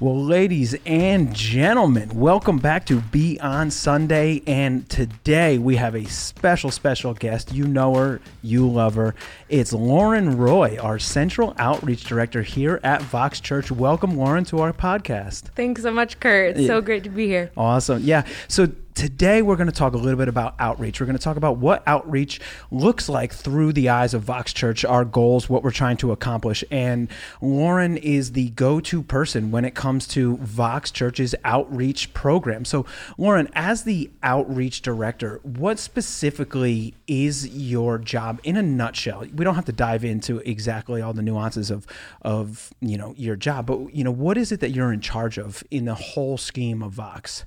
Well, ladies and gentlemen, welcome back to Beyond Sunday. And today we have a special, special guest. You know her, you love her. It's Lauren Roy, our Central Outreach Director here at Vox Church. Welcome, Lauren, to our podcast. Thanks so much, Kurt. It's so great to be here. Awesome. Yeah. So today we're going to talk a little bit about outreach. We're going to talk about what outreach looks like through the eyes of Vox Church, our goals, what we're trying to accomplish. And Lauren is the go to person when it comes to Vox Church's outreach program. So, Lauren, as the outreach director, what specifically is your job in a nutshell? We don't have to dive into exactly all the nuances of, of you know, your job, but, you know, what is it that you're in charge of in the whole scheme of Vox?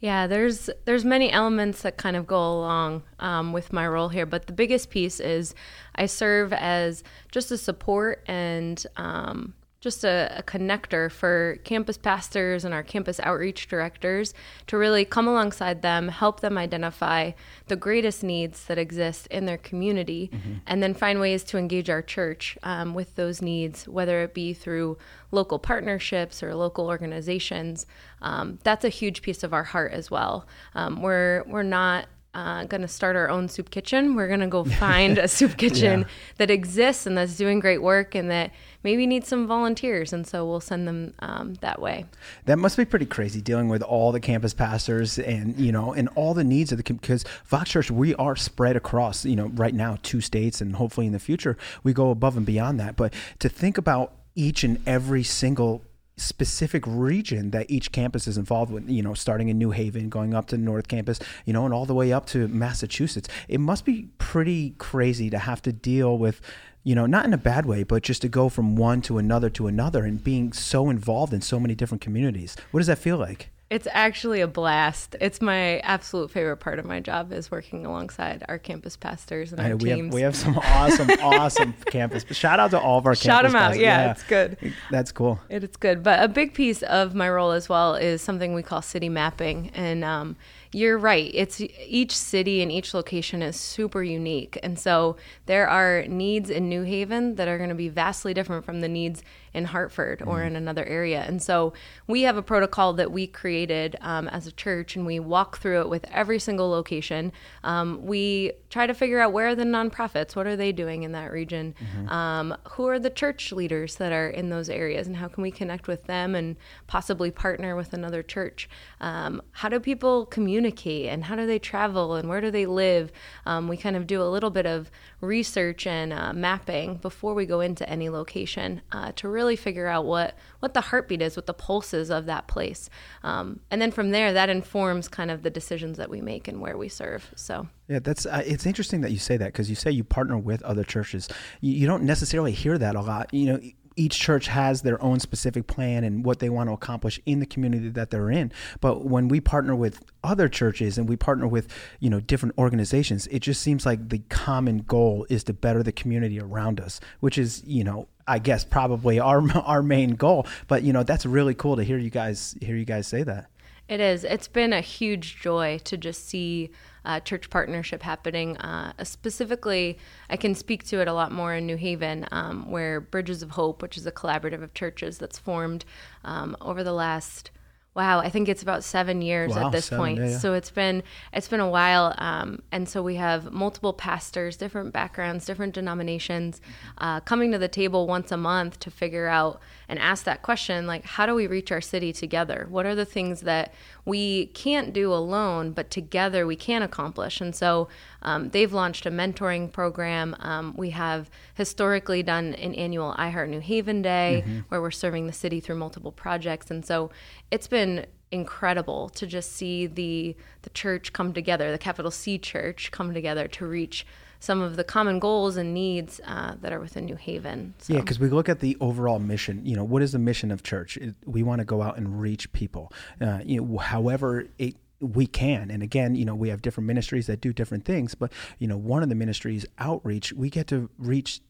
Yeah, there's there's many elements that kind of go along um, with my role here, but the biggest piece is I serve as just a support and um, just a, a, connector for campus pastors and our campus outreach directors to really come alongside them, help them identify the greatest needs that exist in their community, mm-hmm. and then find ways to engage our church um, with those needs, whether it be through local partnerships or local organizations. Um, that's a huge piece of our heart as well. Um, we're we're not uh, going to start our own soup kitchen. We're going to go find a soup kitchen yeah. that exists and that's doing great work and that maybe needs some volunteers. And so we'll send them um, that way. That must be pretty crazy dealing with all the campus pastors and, you know, and all the needs of the, because Vox Church, we are spread across, you know, right now, two states and hopefully in the future we go above and beyond that. But to think about each and every single specific region that each campus is involved with, you know, starting in New Haven, going up to North Campus, you know, and all the way up to Massachusetts. It must be pretty crazy to have to deal with, you know, not in a bad way, but just to go from one to another to another and being so involved in so many different communities. What does that feel like? It's actually a blast. It's my absolute favorite part of my job is working alongside our campus pastors and our we teams. Have, we have some awesome, awesome campus. Shout out to all of our campus. Shout them out. Yeah, yeah, it's good. That's cool. It, it's good. But a big piece of my role as well is something we call city mapping. And um, you're right. It's each city and each location is super unique. And so there are needs in New Haven that are going to be vastly different from the needs in Hartford or mm. in another area. And so we have a protocol that we created um, as a church and we walk through it with every single location. Um, we try to figure out where are the nonprofits, what are they doing in that region? Mm-hmm. Um, who are the church leaders that are in those areas and how can we connect with them and possibly partner with another church? Um, how do people communicate and how do they travel and where do they live? Um, we kind of do a little bit of research and uh, mapping before we go into any location uh, to really figure out what what the heartbeat is, what the pulse is of that place, um, and then from there, that informs kind of the decisions that we make and where we serve. So. Yeah, that's uh, it's interesting that you say that because you say you partner with other churches. You, you don't necessarily hear that a lot. You know, each church has their own specific plan and what they want to accomplish in the community that they're in. But when we partner with other churches and we partner with, you know, different organizations, it just seems like the common goal is to better the community around us, which is, you know, I guess probably our our main goal. But you know, that's really cool to hear you guys hear you guys say that. It is. It's been a huge joy to just see uh, church partnership happening. Uh, specifically, I can speak to it a lot more in New Haven, um, where Bridges of Hope, which is a collaborative of churches that's formed um, over the last wow i think it's about seven years wow, at this seven, point. yeah, yeah. so it's been it's been a while um, and so we have multiple pastors different backgrounds different denominations uh, coming to the table once a month to figure out and ask that question like how do we reach our city together? What are the things that we can't do alone but together we can accomplish? And so um, they've launched a mentoring program um, we have historically done an annual iheart new haven day mm-hmm. where we're serving the city through multiple projects and so it's been incredible to just see the the church come together the capital c church come together to reach some of the common goals and needs uh, that are within New Haven. So. Yeah, because we look at the overall mission. You know, what is the mission of church? It, we want to go out and reach people. Uh, you know, however it we can and again you know we have different ministries that do different things but you know one of the ministries outreach we get to reach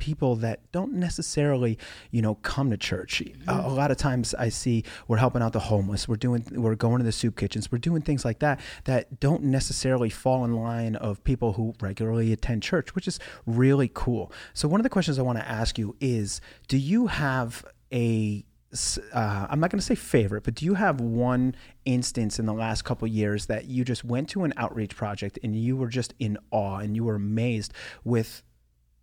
people that don't necessarily, you know, come to church. A, a, mm-hmm. lot of times I see we're helping out the homeless. We're doing, we're going to the soup kitchens. We're doing things like that that don't necessarily fall in line of people who regularly attend church, which is really cool. So one of the questions I want to ask you is, do you have a uh, I'm not going to say favorite, but do you have one instance in the last couple years that you just went to an outreach project and you were just in awe and you were amazed with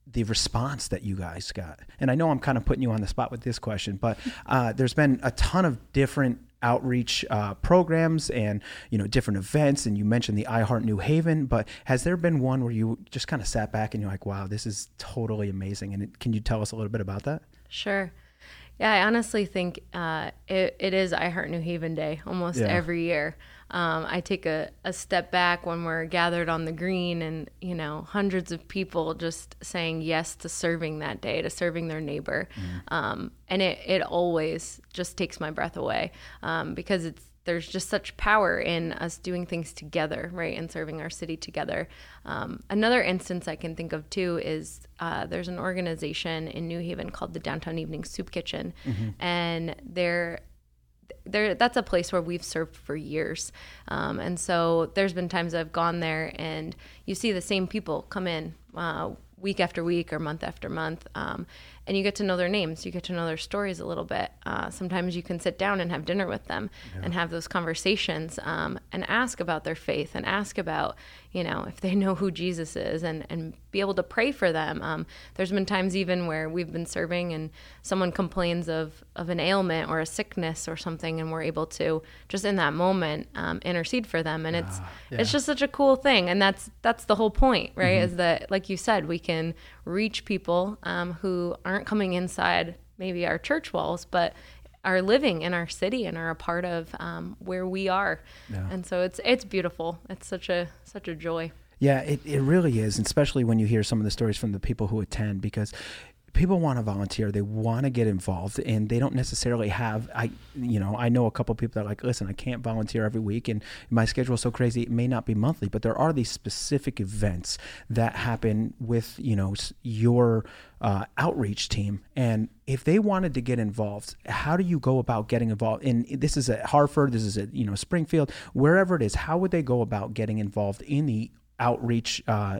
the response that you guys got? And I know I'm kind of putting you on the spot with this question, but uh, there's been a ton of different outreach uh, programs and you know different events and you mentioned the iheart new haven but has there been one where you just kind of sat back and you're like wow this is totally amazing and it, can you tell us a little bit about that sure yeah, I honestly think uh, it, it is iHeart New Haven Day almost yeah. every year. Um, I take a, a step back when we're gathered on the green and, you know, hundreds of people just saying yes to serving that day, to serving their neighbor. Mm. Um, and it, it always just takes my breath away um, because it's there's just such power in us doing things together, right, and serving our city together. Um, another instance I can think of too is uh, there's an organization in New Haven called the Downtown Evening Soup Kitchen, mm-hmm. and they're there that's a place where we've served for years um, and so there's been times i've gone there and you see the same people come in uh, week after week or month after month um, and you get to know their names you get to know their stories a little bit uh, sometimes you can sit down and have dinner with them yeah. and have those conversations um, and ask about their faith and ask about you know if they know who jesus is and, and be able to pray for them um, there's been times even where we've been serving and someone complains of, of an ailment or a sickness or something and we're able to just in that moment um, intercede for them and it's uh, yeah. it's just such a cool thing and that's that's the whole point right mm-hmm. is that like you said we can reach people um, who aren't coming inside maybe our church walls, but are living in our city and are a part of um, where we are. Yeah. And so it's it's beautiful. It's such a such a joy. Yeah, it, it really is, especially when you hear some of the stories from the people who attend because people want to volunteer they want to get involved and they don't necessarily have i you know i know a couple people that are like listen i can't volunteer every week and my schedule is so crazy it may not be monthly but there are these specific events that happen with you know your uh, outreach team and if they wanted to get involved how do you go about getting involved? And this is at hartford this is at you know springfield wherever it is how would they go about getting involved in the outreach uh,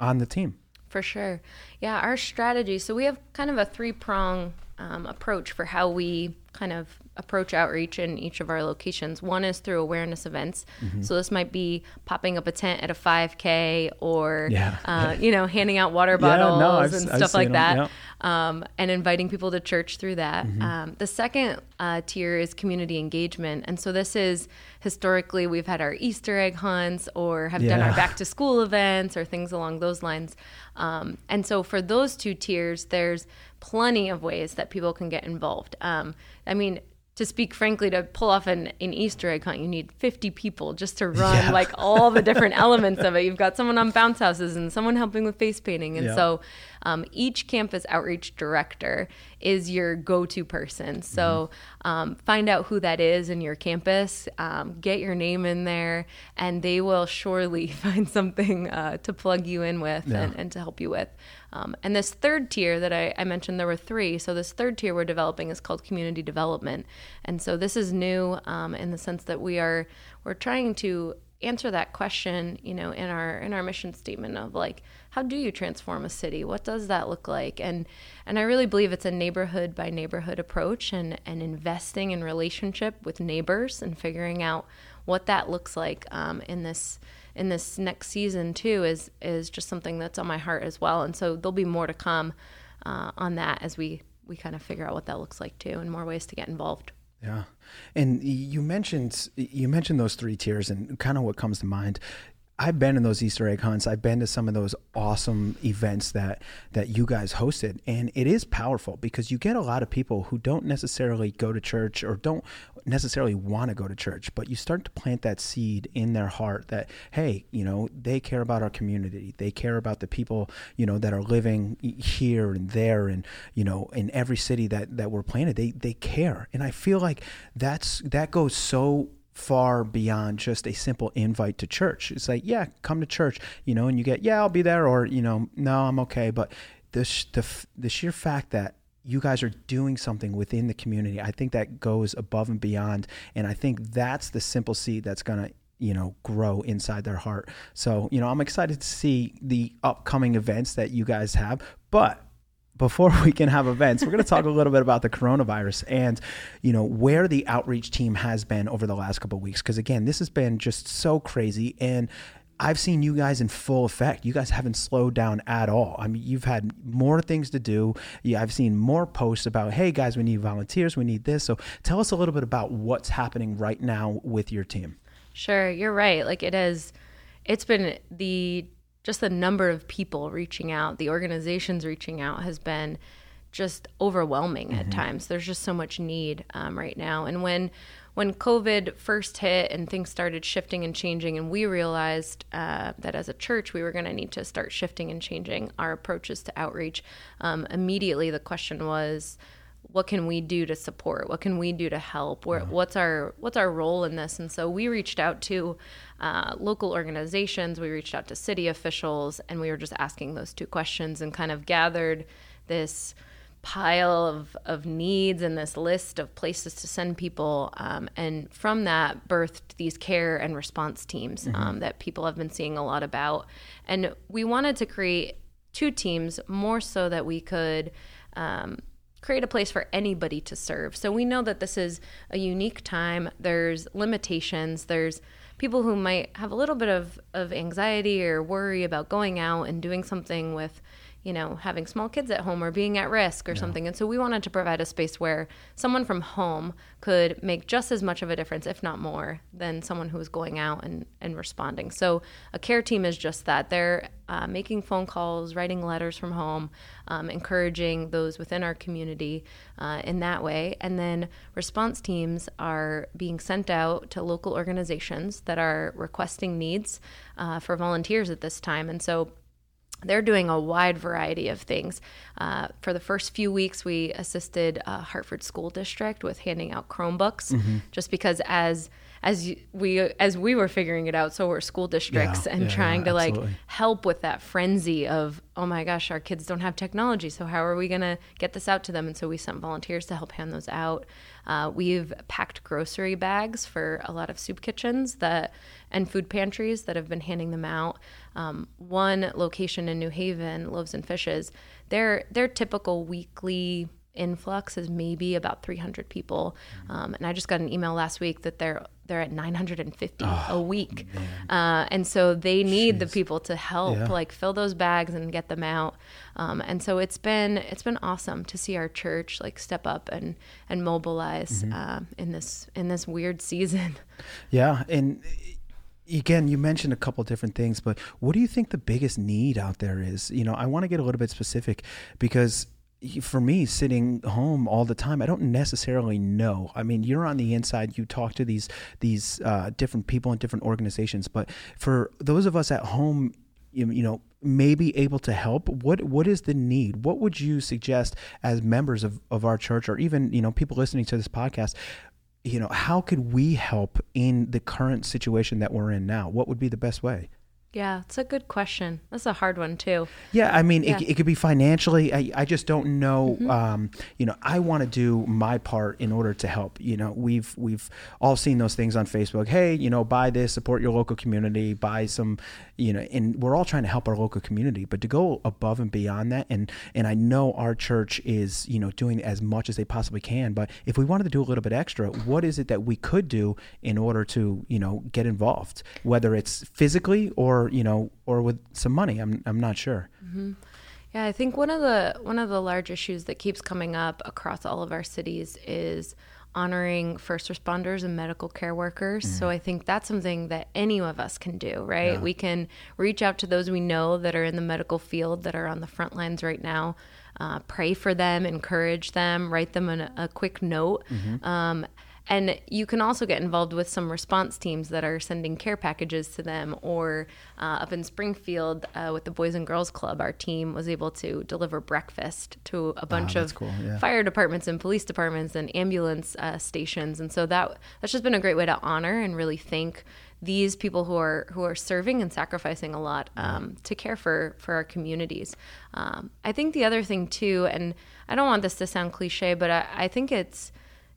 on the team for sure. Yeah, our strategy. So we have kind of a three prong um, approach for how we kind of approach outreach in each of our locations. One is through awareness events. Mm-hmm. So this might be popping up a tent at a 5K or, yeah. uh, you know, handing out water bottles yeah, no, and stuff I've like that. Yeah. Um, and inviting people to church through that. Mm-hmm. Um, the second uh, tier is community engagement. And so this is historically we've had our Easter egg hunts or have done our back to school events or things along those lines. Um, and so for those two tiers, there's plenty of ways that people can get involved. Um, I mean, to speak frankly, to pull off an, an Easter egg hunt, you need 50 people just to run yeah. like all the different elements of it. You've got someone on bounce houses and someone helping with face painting. And yeah. so um, each campus outreach director is your go to person. So mm-hmm. um, find out who that is in your campus, um, get your name in there, and they will surely find something uh, to plug you in with yeah. and, and to help you with. Um, and this third tier that I, I, mentioned, there were three. So this third tier we're developing is called community development, and so this is new um, in the sense that we are we're trying to answer that question, you know, in our in our mission statement of like, how do you transform a city? What does that look like? And and I really believe it's a neighborhood by neighborhood approach and and investing in relationship with neighbors and figuring out what that looks like um, in this in this next season too is is just something that's on my heart as well. And so there'll be more to come uh, on that as we we kind of figure out what that looks like too, and more ways to get involved. Yeah, and you mentioned you mentioned those three tiers, and kind of what comes to mind. I've been in those Easter egg hunts. I've been to some of those awesome events that that you guys hosted, and it is powerful because you get a lot of people who don't necessarily go to church or don't necessarily want to go to church, but you start to plant that seed in their heart that hey, you know, they care about our community. They care about the people, you know, that are living here and there and, you know, in every city that that we're planted. They they care. And I feel like that's that goes so far beyond just a simple invite to church. It's like, yeah, come to church, you know, and you get, yeah, I'll be there, or you know, no, I'm okay. But the the the sheer fact that you guys are doing something within the community, I think that goes above and beyond, and I think that's the simple seed that's gonna you know grow inside their heart. So you know, I'm excited to see the upcoming events that you guys have, but before we can have events, we're going to talk a little bit about the coronavirus and, you know, where the outreach team has been over the last couple of weeks. Because again, this has been just so crazy, and I've seen you guys in full effect. You guys haven't slowed down at all. I mean, you've had more things to do. Yeah, I've seen more posts about, hey guys, we need volunteers, we need this. So tell us a little bit about what's happening right now with your team. Sure, you're right. Like it is, it's been the just the number of people reaching out, the organizations reaching out has been just overwhelming mm-hmm. at times. There's just so much need um, right now. And when when COVID first hit and things started shifting and changing, and we realized uh, that as a church we were going to need to start shifting and changing our approaches to outreach, um, immediately the question was, what can we do to support? What can we do to help? Where, what's our what's our role in this? And so we reached out to uh, local organizations, we reached out to city officials, and we were just asking those two questions and kind of gathered this pile of, of needs and this list of places to send people. Um, and from that, birthed these care and response teams mm-hmm. um, that people have been seeing a lot about. And we wanted to create two teams more so that we could. Um, create a place for anybody to serve. So we know that this is a unique time. There's limitations. There's people who might have a little bit of, of anxiety or worry about going out and doing something with you know, having small kids at home or being at risk or yeah. something. And so we wanted to provide a space where someone from home could make just as much of a difference, if not more, than someone who was going out and, and responding. So a care team is just that. They're uh, making phone calls, writing letters from home, um, encouraging those within our community uh, in that way. And then response teams are being sent out to local organizations that are requesting needs uh, for volunteers at this time. And so they're doing a wide variety of things. Uh, for the first few weeks, we assisted uh, Hartford School District with handing out Chromebooks, mm-hmm. just because as as we as we were figuring it out, so were school districts yeah, and yeah, trying yeah, to like help with that frenzy of oh my gosh, our kids don't have technology, so how are we gonna get this out to them? And so we sent volunteers to help hand those out. Uh, we've packed grocery bags for a lot of soup kitchens that and food pantries that have been handing them out. Um, one location in New Haven, Loaves and Fishes, their their typical weekly influx is maybe about 300 people. Um, and I just got an email last week that they're they're at 950 oh, a week, uh, and so they need Jeez. the people to help yeah. like fill those bags and get them out. Um, and so it's been it's been awesome to see our church like step up and and mobilize mm-hmm. uh, in this in this weird season. Yeah, and again you mentioned a couple different things but what do you think the biggest need out there is you know i want to get a little bit specific because for me sitting home all the time i don't necessarily know. I mean you're on the inside you talk to these these uh, different people in different organizations but for those of us at home you, you know maybe able to help what what is the need? What would you suggest as members of, of our church or even you know people listening to this podcast you know how could we help in the current situation that we're in now? What would be the best way yeah, it's a good question. That's a hard one too. Yeah, I mean, yeah. It, it could be financially. I, I just don't know. Mm-hmm. Um, you know, I want to do my part in order to help. You know, we've we've all seen those things on Facebook. Hey, you know, buy this, support your local community, buy some. You know, and we're all trying to help our local community, but to go above and beyond that, and and I know our church is you know doing as much as they possibly can. But if we wanted to do a little bit extra, what is it that we could do in order to you know get involved, whether it's physically or you know, or with some money. I'm I'm not sure. Mm-hmm. Yeah, I think one of the one of the large issues that keeps coming up across all of our cities is honoring first responders and medical care workers. Mm. So I think that's something that any of us can do, right? Yeah. We can reach out to those we know that are in the medical field that are on the front lines right now. Uh, pray for them, encourage them, write them a, a quick note. Mm-hmm. Um, and you can also get involved with some response teams that are sending care packages to them. Or uh, up in Springfield uh, with the Boys and Girls Club, our team was able to deliver breakfast to a bunch wow, of cool. yeah. fire departments and police departments and ambulance uh, stations. And so that that's just been a great way to honor and really thank these people who are who are serving and sacrificing a lot um, to care for for our communities. Um, I think the other thing too, and I don't want this to sound cliche, but I, I think it's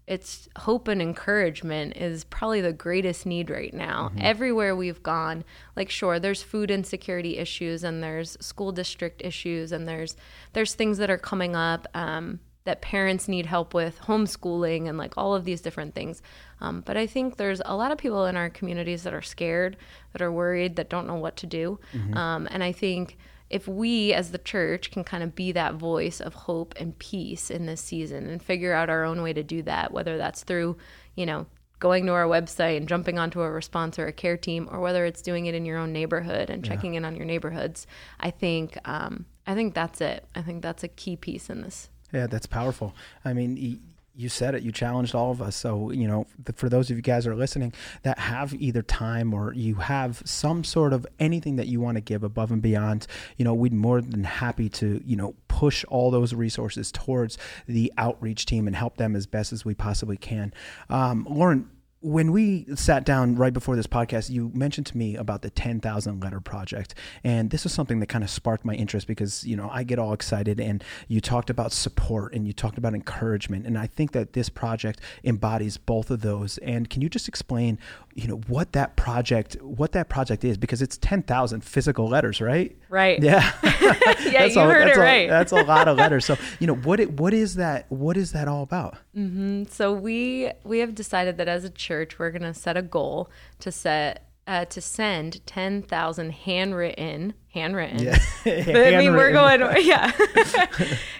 it's hope and encouragement is probably the greatest need right now. Mm-hmm. Everywhere we've gone, like sure, there's food insecurity issues and there's school district issues and there's there's things that are coming up um, that parents need help with, homeschooling and like all of these different things. Um, but I think there's a lot of people in our communities that are scared, that are worried, that don't know what to do. Mm-hmm. Um, and I think if we as the church can kind of be that voice of hope and peace in this season and figure out our own way to do that, whether that's through, you know, going to our website and jumping onto a response or a care team, or whether it's doing it in your own neighborhood and checking yeah. in on your neighborhoods, I think um, I think that's it. I think that's a key piece in this. Yeah, that's powerful. I mean, you said it you challenged all of us so you know for those of you guys that are listening that have either time or you have some sort of anything that you want to give above and beyond you know we'd more than happy to you know push all those resources towards the outreach team and help them as best as we possibly can. Um, lauren when we sat down right before this podcast, you mentioned to me about the 10,000 letter project. And this is something that kind of sparked my interest because, you know, I get all excited and you talked about support and you talked about encouragement. And I think that this project embodies both of those. And can you just explain, you know, what that project, what that project is? Because it's 10,000 physical letters, right? Right. Yeah. yeah, you a, heard it a, right. That's a lot of letters. So, you know, what, it, what is that, what is that all about? Mm-hmm. So we, we have decided that as a church, church, we're going to set a goal to set uh, to send 10,000 handwritten, handwritten. Yeah. handwritten. I mean, we're going, yeah,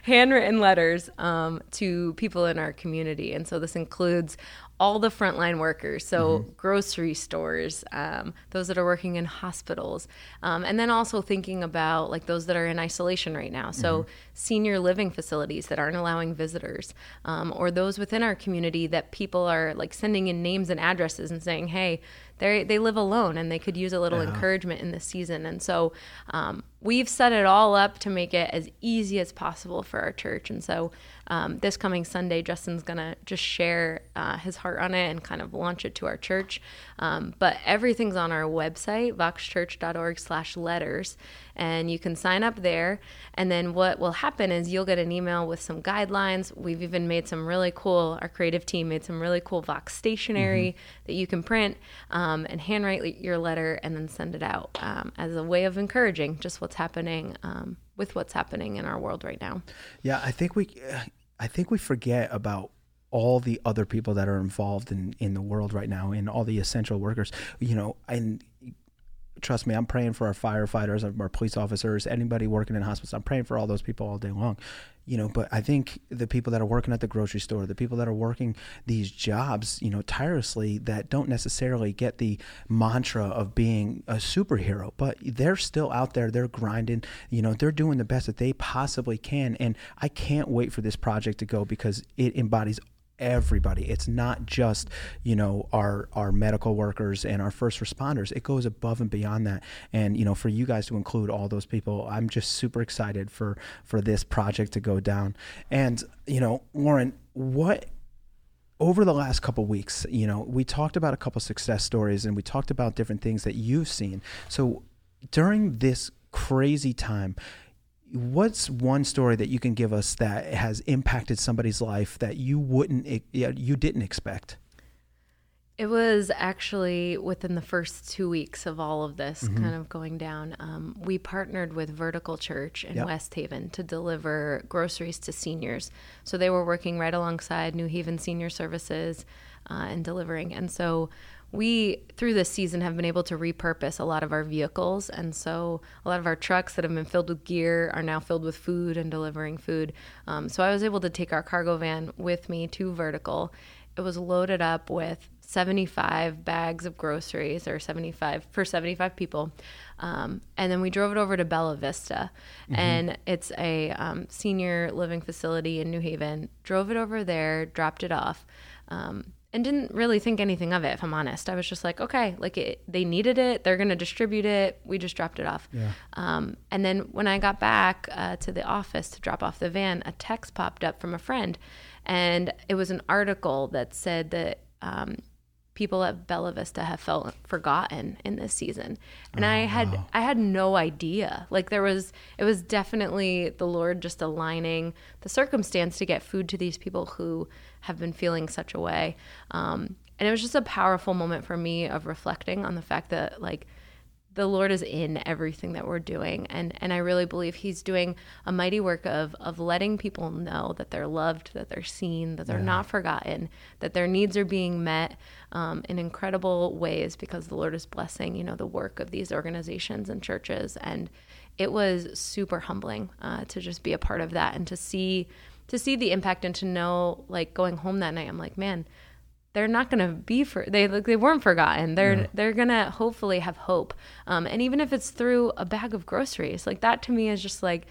handwritten letters um, to people in our community. And so this includes all the frontline workers, so mm-hmm. grocery stores, um, those that are working in hospitals, um, and then also thinking about like those that are in isolation right now. So mm-hmm. senior living facilities that aren't allowing visitors, um, or those within our community that people are like sending in names and addresses and saying, "Hey, they they live alone and they could use a little yeah. encouragement in this season." And so um, we've set it all up to make it as easy as possible for our church. And so um, this coming Sunday, Justin's going to just share uh, his heart on it and kind of launch it to our church. Um, but everything's on our website, voxchurch.org slash letters and you can sign up there. And then what will happen is you'll get an email with some guidelines. We've even made some really cool, our creative team made some really cool Vox stationery mm-hmm. that you can print um, and handwrite your letter and then send it out um, as a way of encouraging just what's happening um, with what's happening in our world right now. Yeah, I think we, I think we forget about all the other people that are involved in, in the world right now and all the essential workers you know and trust me, I'm praying for our firefighters, our police officers, anybody working in hospitals. I'm praying for all those people all day long. You know, but I think the people that are working at the grocery store, the people that are working these jobs, you know, tirelessly that don't necessarily get the mantra of being a superhero, but they're still out there, they're grinding, you know, they're doing the best that they possibly can. And I can't wait for this project to go because it embodies everybody. It's not just, you know, our our medical workers and our first responders. It goes above and beyond that. And, you know, for you guys to include all those people, I'm just super excited for for this project to go down. And, you know, Lauren, what over the last couple weeks, you know, we talked about a couple success stories and we talked about different things that you've seen. So during this crazy time, what's one story that you can give us that has impacted somebody's life that you wouldn't you didn't expect it was actually within the first two weeks of all of this mm-hmm. kind of going down. Um, we partnered with Vertical Church in yep. West Haven to deliver groceries to seniors. So they were working right alongside New Haven Senior Services uh, and delivering. And so we through this season have been able to repurpose a lot of our vehicles. And so a lot of our trucks that have been filled with gear are now filled with food and delivering food. Um, so i was able to take our cargo van with me to vertical. It was loaded up with 75 bags of groceries or 75 for 75 people. Um, and then we drove it over to bella vista. Mm-hmm. and it's a um, senior living facility in new haven. Drove it over there dropped it off. Um, and didn't really think anything of it if i'm honest i was just like okay like it, they needed it they're going to distribute it we just dropped it off yeah. um, and then when i got back uh, to the office to drop off the van a text popped up from a friend and it was an article that said that um, people at Bella Vista have felt forgotten in this season. And oh, I had wow. I had no idea. Like there was it was definitely the Lord just aligning the circumstance to get food to these people who have been feeling such a way. Um, and it was just a powerful moment for me of reflecting on the fact that like the Lord is in everything that we're doing. And, and I really believe He's doing a mighty work of, of letting people know that they're loved, that they're seen, that they're yeah. not forgotten, that their needs are being met um, in incredible ways because the Lord is blessing, you know, the work of these organizations and churches. And it was super humbling uh, to just be a part of that and to see to see the impact and to know like going home that night i'm like man they're not going to be for they like they weren't forgotten. They're yeah. they're going to hopefully have hope. Um, and even if it's through a bag of groceries, like that to me is just like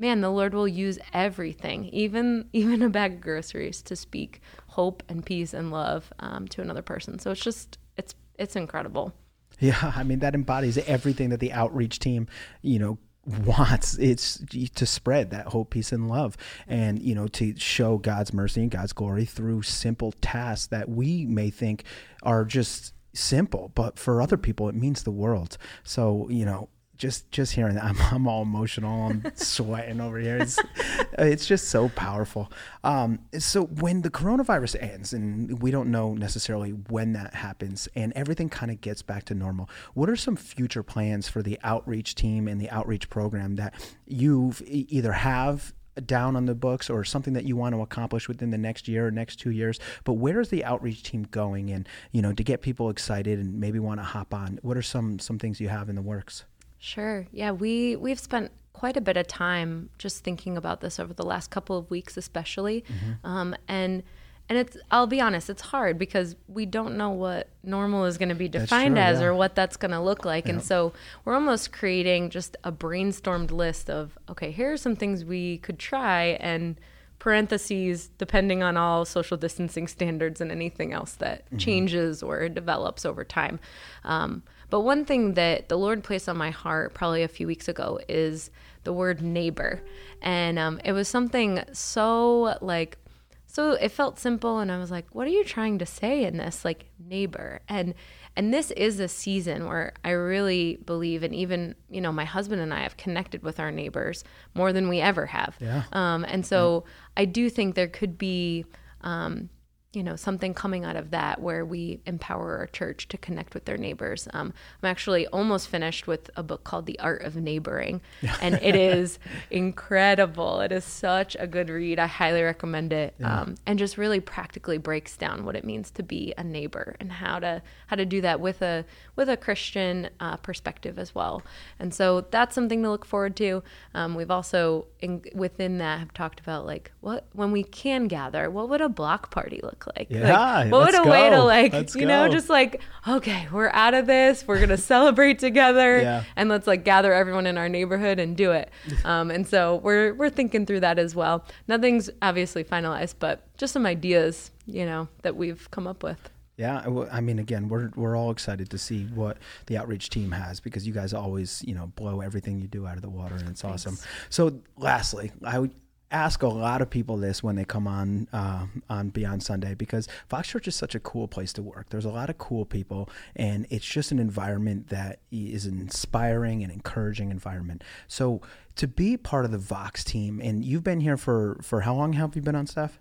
man, the Lord will use everything, even even a bag of groceries to speak hope and peace and love um, to another person. So it's just it's it's incredible. Yeah, I mean that embodies everything that the outreach team, you know, wants it's to spread that hope peace and love mm-hmm. and you know to show god's mercy and god's glory through simple tasks that we may think are just simple but for other people it means the world. So you know just just hearing that, I'm, I'm all emotional. I'm sweating over here. It's it's just so powerful. Um, so when the coronavirus ends, and we don't know necessarily when that happens, and everything kind of gets back to normal, what are some future plans for the outreach team and the outreach program that you either have down on the books or something that you want to accomplish within the next year or next two years but where is the outreach team going and you know to get people excited and maybe want to hop on what are some some things you have in the works Sure. Yeah, we we've spent quite a bit of time just thinking about this over the last couple of weeks, especially, mm-hmm. um, and and it's I'll be honest, it's hard because we don't know what normal is going to be defined true, as yeah. or what that's going to look like, and so we're almost creating just a brainstormed list of okay, here are some things we could try and parentheses depending on all social distancing standards and anything else that mm-hmm. changes or develops over time. Um, but one thing that the Lord placed on my heart probably a few weeks ago is the word neighbor. And um, it was something so like, so it felt simple. And I was like, what are you trying to say in this? Like, neighbor. And, and this is a season where I really believe, and even, you know, my husband and I have connected with our neighbors more than we ever have. Yeah. Um, and so yeah. I do think there could be, um, you know something coming out of that where we empower our church to connect with their neighbors. Um, i'm actually almost finished with a book called the art of neighboring and it is incredible. It is such a good read. I highly recommend it yeah. um, and just really practically breaks down what it means to be a neighbor and how to how to do that with a with a christian uh, perspective as well. And so that's something to look forward to. Um, we've also in, within that have talked about like what when we can gather what would a block party look look like? Yeah, like, what a go. way to like, let's you go. know, just like, okay, we're out of this. We're gonna celebrate together, yeah. and let's like gather everyone in our neighborhood and do it. Um, and so we're we're thinking through that as well. Nothing's obviously finalized, but just some ideas, you know, that we've come up with. Yeah, I mean, again, we're we're all excited to see what the outreach team has because you guys always, you know, blow everything you do out of the water, and it's Thanks. awesome. So, lastly, I would ask a lot of people this when they come on uh, on Beyond Sunday because Vox Church is such a cool place to work. There's a lot of cool people, and it's just an environment that is an inspiring and encouraging environment. So to be part of the Vox team, and you've been here for for how long? Have you been on staff?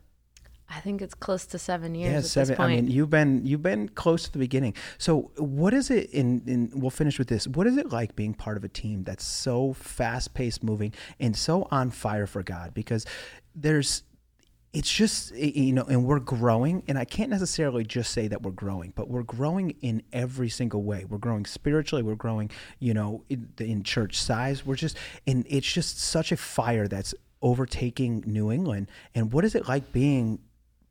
I think it's close to seven years. Yeah, seven. I mean, you've been you've been close to the beginning. So, what is it? In, in we'll finish with this. What is it like being part of a team that's so fast paced, moving, and so on fire for God? Because there's, it's just you know, and we're growing. And I can't necessarily just say that we're growing, but we're growing in every single way. We're growing spiritually. We're growing, you know, in, in church size. We're just, and it's just such a fire that's overtaking New England. And what is it like being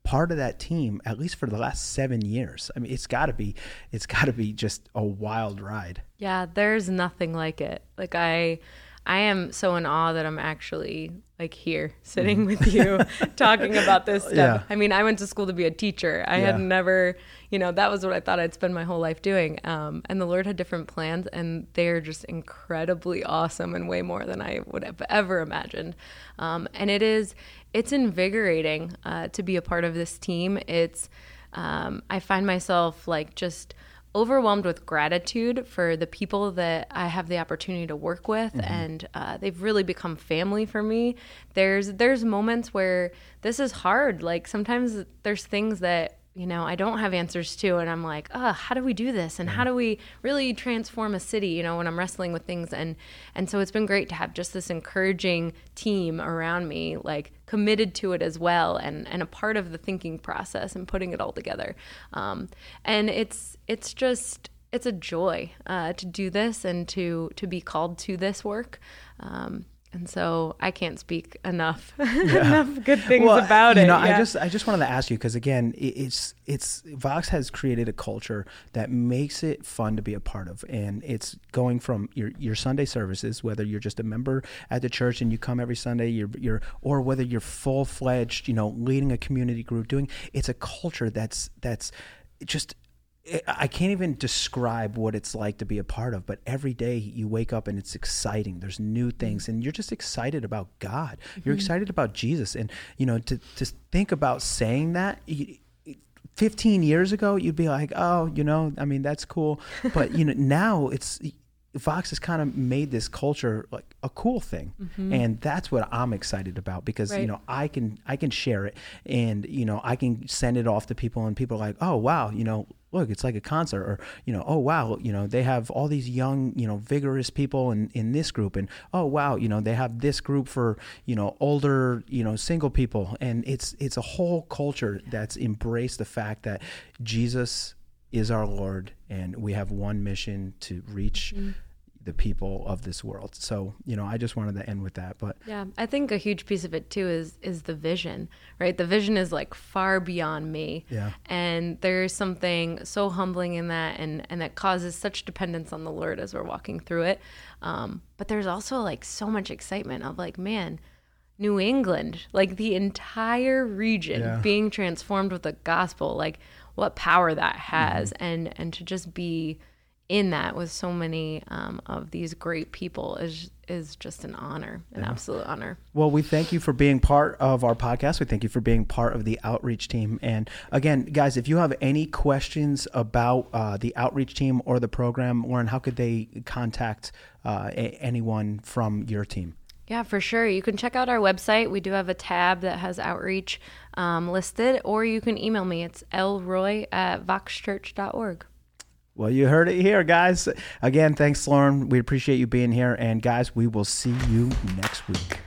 part of that team at least for the last seven years. I mean, it's got to be, it's got to be just a wild ride. Yeah, there's nothing like it. Like I, I am so in awe that I'm actually like here sitting with you talking about this stuff. Yeah. I mean, I went to school to be a teacher. I yeah. had never, you know, that was what I thought I'd spend my whole life doing. Um, and the Lord had different plans, and they're just incredibly awesome and way more than I would have ever imagined. Um, and it is, it's invigorating uh, to be a part of this team. It's um, I find myself like just overwhelmed with gratitude for the people that I have the opportunity to work with, mm-hmm. and uh, they've really become family for me. There's there's moments where this is hard. Like sometimes there's things that you know, I don't have answers to. And I'm like, oh, how do we do this? And how do we really transform a city, you know, when I'm wrestling with things. And, and so it's been great to have just this encouraging team around me, like committed to it as well and, and a part of the thinking process and putting it all together. Um, and it's, it's just, it's a joy uh, to do this and to, to be called to this work. Um, and so I can't speak enough yeah. enough good things well, about you it. Know, yeah. I just I just wanted to ask you because again, it's it's Vox has created a culture that makes it fun to be a part of, and it's going from your your Sunday services, whether you're just a member at the church and you come every Sunday, you're you're or whether you're full fledged, you know, leading a community group, doing it's a culture that's that's just I can't even describe what it's like to be a part of, but every day you wake up and it's exciting. There's new things and you're just excited about God. You're mm-hmm. excited about Jesus. And, you know, to, to think about saying that, 15 years ago, you'd be like, oh, you know, I mean, that's cool. But, you know, now it's, Vox has kind of made this culture like a cool thing, mm-hmm. and that's what I'm excited about because right. you know I can I can share it, and you know I can send it off to people, and people are like, oh wow, you know look, it's like a concert, or you know, oh wow, you know, they have all these young, you know, vigorous people in in this group, and oh wow, you know, they have this group for you know older, you know, single people, and it's it's a whole culture that's embraced the fact that Jesus is our Lord, and we have one mission to reach. Mm-hmm the people of this world. So, you know, I just wanted to end with that. But yeah, I think a huge piece of it too is is the vision, right? The vision is like far beyond me. Yeah. And there's something so humbling in that and and that causes such dependence on the Lord as we're walking through it. Um, but there's also like so much excitement of like, man, New England, like the entire region yeah. being transformed with the gospel, like what power that has mm-hmm. and and to just be in that with so many um, of these great people is is just an honor, an yeah. absolute honor. Well, we thank you for being part of our podcast. We thank you for being part of the outreach team. And again, guys, if you have any questions about uh, the outreach team or the program, Lauren, how could they contact uh, a- anyone from your team? Yeah, for sure. You can check out our website. We do have a tab that has outreach um, listed, or you can email me. It's lroy at voxchurch.org. Well, you heard it here, guys. Again, thanks, Lauren. We appreciate you being here. And, guys, we will see you next week.